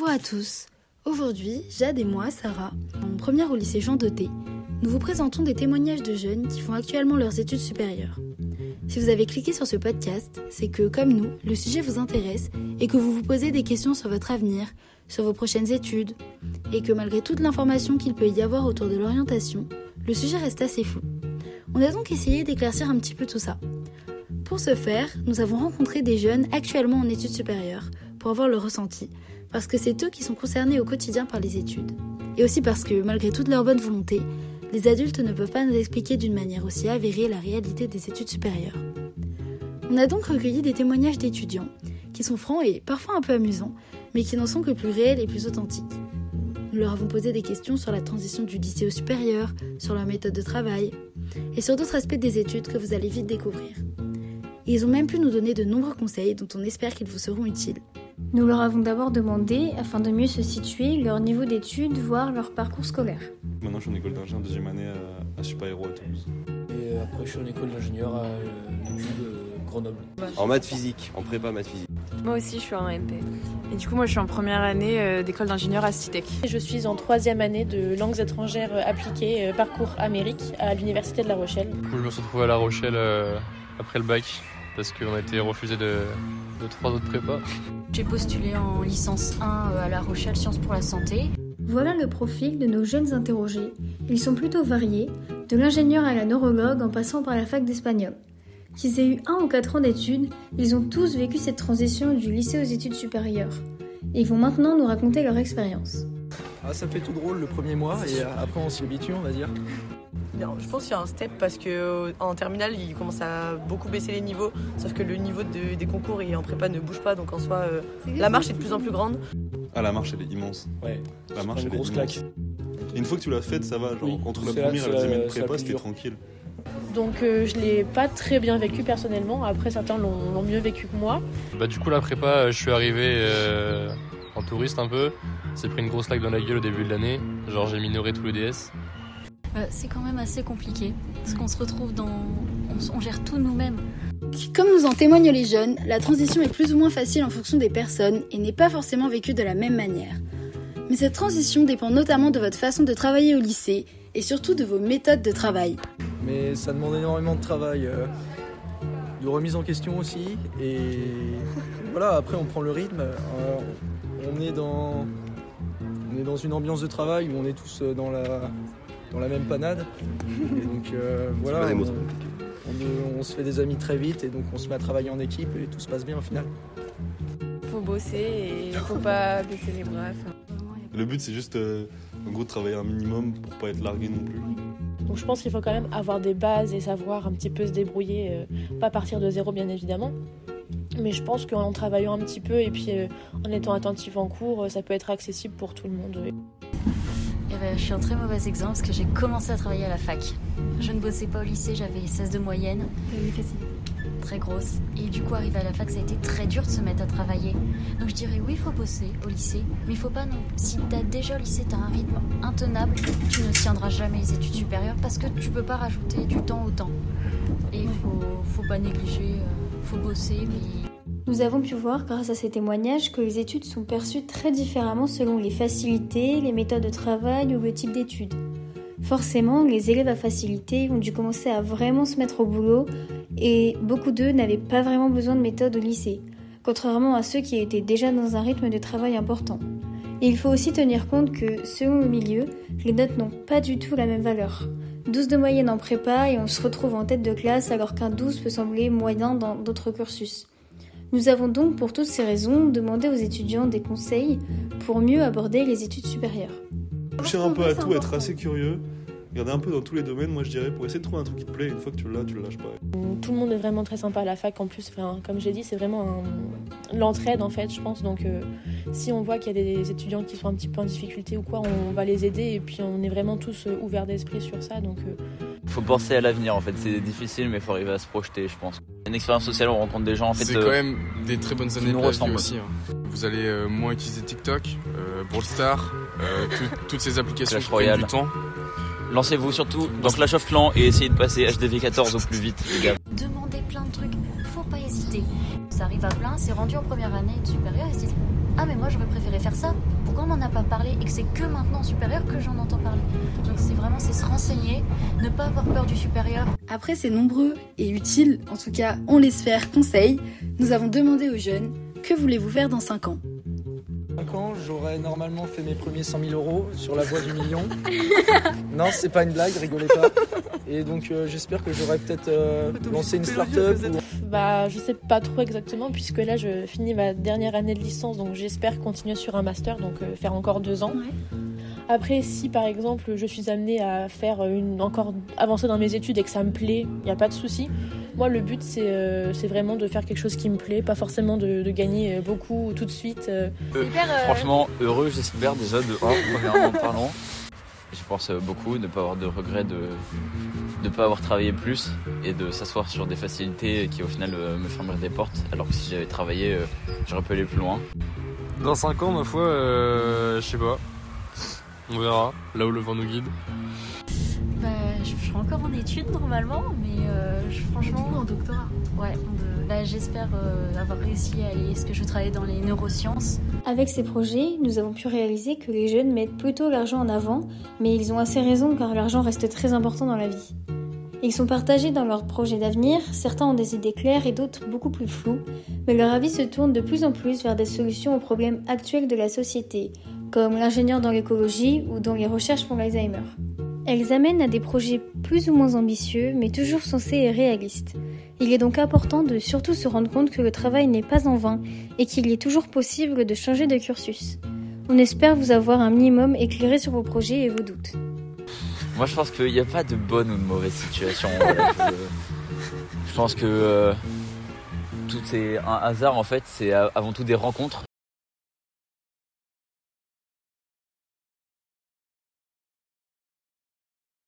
Bonjour à tous. Aujourd'hui, Jade et moi, Sarah, en première au lycée Jean Doté, nous vous présentons des témoignages de jeunes qui font actuellement leurs études supérieures. Si vous avez cliqué sur ce podcast, c'est que, comme nous, le sujet vous intéresse et que vous vous posez des questions sur votre avenir, sur vos prochaines études, et que malgré toute l'information qu'il peut y avoir autour de l'orientation, le sujet reste assez flou. On a donc essayé d'éclaircir un petit peu tout ça. Pour ce faire, nous avons rencontré des jeunes actuellement en études supérieures pour avoir leur ressenti, parce que c'est eux qui sont concernés au quotidien par les études. Et aussi parce que, malgré toute leur bonne volonté, les adultes ne peuvent pas nous expliquer d'une manière aussi avérée la réalité des études supérieures. On a donc recueilli des témoignages d'étudiants, qui sont francs et parfois un peu amusants, mais qui n'en sont que plus réels et plus authentiques. Nous leur avons posé des questions sur la transition du lycée au supérieur, sur leur méthode de travail, et sur d'autres aspects des études que vous allez vite découvrir. ils ont même pu nous donner de nombreux conseils dont on espère qu'ils vous seront utiles. Nous leur avons d'abord demandé, afin de mieux se situer, leur niveau d'études, voire leur parcours scolaire. Maintenant, je suis en école d'ingénieur deuxième année à, à Super Héros à Toulouse. Et euh, après, je suis en école d'ingénieur à euh, Grenoble. En maths physique, en prépa maths physique. Moi aussi, je suis en MP. Et du coup, moi, je suis en première année euh, d'école d'ingénieur à Citec. Je suis en troisième année de langues étrangères appliquées, parcours Amérique, à l'Université de La Rochelle. Du coup, je me suis retrouvé à La Rochelle après le bac parce qu'on a été refusé de, de trois autres prépas. J'ai postulé en licence 1 à La Rochelle Sciences pour la Santé. Voilà le profil de nos jeunes interrogés. Ils sont plutôt variés, de l'ingénieur à la neurologue en passant par la fac d'espagnol. Qu'ils aient eu un ou quatre ans d'études, ils ont tous vécu cette transition du lycée aux études supérieures. Et ils vont maintenant nous raconter leur expérience. Ah, ça fait tout drôle le premier mois et après on s'y habitue, on va dire. Je pense qu'il y a un step parce que en terminale, il commence à beaucoup baisser les niveaux, sauf que le niveau des concours et en prépa ne bouge pas, donc en soi, euh, la marche est de plus en plus grande. Ah, la marche elle est immense. Ouais. La marche une elle est grosse immense. claque. Et une fois que tu l'as faite, ça va. Genre, Oui, entre la première et la deuxième prépa, c'était tranquille. Donc euh, je l'ai pas très bien vécu personnellement. Après, certains l'ont mieux vécu que moi. Bah, du coup, la prépa, je suis arrivé euh, en touriste un peu. C'est pris une grosse claque dans la gueule au début de l'année. Genre, j'ai minoré tous les DS. Euh, c'est quand même assez compliqué parce qu'on se retrouve dans. On, gère tout nous-mêmes. Comme nous en témoignent les jeunes, la transition est plus ou moins facile en fonction des personnes et n'est pas forcément vécue de la même manière. Mais cette transition dépend notamment de votre façon de travailler au lycée et surtout de vos méthodes de travail. Mais ça demande énormément de travail, euh, de remise en question aussi. Et voilà, après on prend le rythme. Euh, on, est dans, on est dans une ambiance de travail où on est tous dans la, dans la même panade. Et donc euh, voilà, on, se fait des amis très vite et donc on se met à travailler en équipe et tout se passe bien au final. Faut bosser et faut pas baisser les bras. Le but, c'est juste, euh, en gros, de travailler un minimum pour pas être largué non plus. Donc je pense qu'il faut quand même avoir des bases et savoir un petit peu se débrouiller, euh, pas partir de zéro bien évidemment. Mais je pense qu'en travaillant un petit peu et puis euh, en étant attentif en cours, ça peut être accessible pour tout le monde. Je suis un très mauvais exemple parce que j'ai commencé à travailler à la fac. Je ne bossais pas au lycée, j'avais 16 de moyenne. Très grosse. Et du coup, arrivé à la fac, ça a été très dur de se mettre à travailler. Donc je dirais oui, il faut bosser au lycée, mais il faut pas non. Si t'as déjà au lycée, t'as un rythme intenable, tu ne tiendras jamais les études supérieures parce que tu peux pas rajouter du temps au temps. Et il faut, faut pas négliger, euh, faut bosser, mais Nous avons pu voir grâce à ces témoignages que les études sont perçues très différemment selon les facilités, les méthodes de travail ou le type d'études. Forcément, les élèves à facilité ont dû commencer à vraiment se mettre au boulot et beaucoup d'eux n'avaient pas vraiment besoin de méthode au lycée, contrairement à ceux qui étaient déjà dans un rythme de travail important. Il faut aussi tenir compte que, selon le milieu, les notes n'ont pas du tout la même valeur. 12 de moyenne en prépa et on se retrouve en tête de classe alors qu'un 12 peut sembler moyen dans d'autres cursus. Nous avons donc pour toutes ces raisons demandé aux étudiants des conseils pour mieux aborder les études supérieures. Toucher un peu à tout, être assez curieux, regarder un peu dans tous les domaines, moi je dirais, pour essayer de trouver un truc qui te plaît. Une fois que tu l'as, tu le lâches pas. Tout le monde est vraiment très sympa à la fac en plus. Enfin, comme j'ai dit, c'est vraiment un- l'entraide en fait, je pense. Donc euh, si on voit qu'il y a des étudiants qui sont un petit peu en difficulté ou quoi, on va les aider et puis on est vraiment tous euh, ouverts d'esprit sur ça. Donc euh, faut penser à l'avenir en fait. C'est difficile, mais il faut arriver à se projeter, je pense. Une expérience sociale, on rencontre des gens en fait. C'est euh, quand même des très bonnes années nous de la vie aussi. hein. Vous allez euh, moins utiliser TikTok, euh, Brawl Star, euh, tout- toutes ces applications Clash qui prennent du temps. Lancez-vous surtout dans Clash of Clans et essayez de passer HDV 14 au plus vite, les gars. demander plein de trucs, faut pas hésiter. Ça arrive à plein, c'est rendu en première année de supérieure et se disent Ah, mais moi j'aurais préféré faire ça. Pourquoi on m'en a pas parlé et que c'est que maintenant supérieur que j'en entends parler? C'est se renseigner, ne pas avoir peur du supérieur. Après ces nombreux et utiles, en tout cas on l'espère, conseils, nous avons demandé aux jeunes que voulez-vous faire dans 5 ans? 5 ans, j'aurais normalement fait mes premiers 100 000 euros sur la voie du million. non, c'est pas une blague, rigolez pas. Et donc euh, j'espère que j'aurais peut-être euh, lancé une start-up. Ou... Bah, je sais pas trop exactement, puisque là je finis ma dernière année de licence, donc j'espère continuer sur un master, donc euh, faire encore deux ans. Après, si par exemple je suis amenée à faire une encore avancer dans mes études et que ça me plaît, il n'y a pas de souci. Moi, le but c'est c'est vraiment de faire quelque chose qui me plaît, pas forcément de, de gagner beaucoup tout de suite. Franchement, heureux, j'espère déjà de 1, premièrement parlant. Je pense beaucoup ne pas avoir de regrets de ne pas avoir travaillé plus et de s'asseoir sur des facilités qui au final me fermeraient des portes alors que si j'avais travaillé j'aurais pu aller plus loin. Dans 5 ans ma foi euh, je sais pas. On verra là où le vent nous guide. Bah, je suis encore en études normalement mais euh, je, franchement en doctorat. Ouais, bah, j'espère euh, avoir réussi à aller ce que je travaille dans les neurosciences. Avec ces projets, nous avons pu réaliser que les jeunes mettent plutôt l'argent en avant, mais ils ont assez raison car l'argent reste très important dans la vie. Ils sont partagés dans leurs projets d'avenir, certains ont des idées claires et d'autres beaucoup plus floues, mais leur avis se tourne de plus en plus vers des solutions aux problèmes actuels de la société, comme l'ingénieur dans l'écologie ou dans les recherches pour l'Alzheimer. Elles amènent à des projets plus ou moins ambitieux, mais toujours sensés et réalistes. Il est donc important de surtout se rendre compte que le travail n'est pas en vain et qu'il est toujours possible de changer de cursus. On espère vous avoir un minimum éclairé sur vos projets et vos doutes. Moi je pense qu'il n'y a pas de bonne ou de mauvaise situation. je, je, pense que euh, tout est un hasard en fait, c'est avant tout des rencontres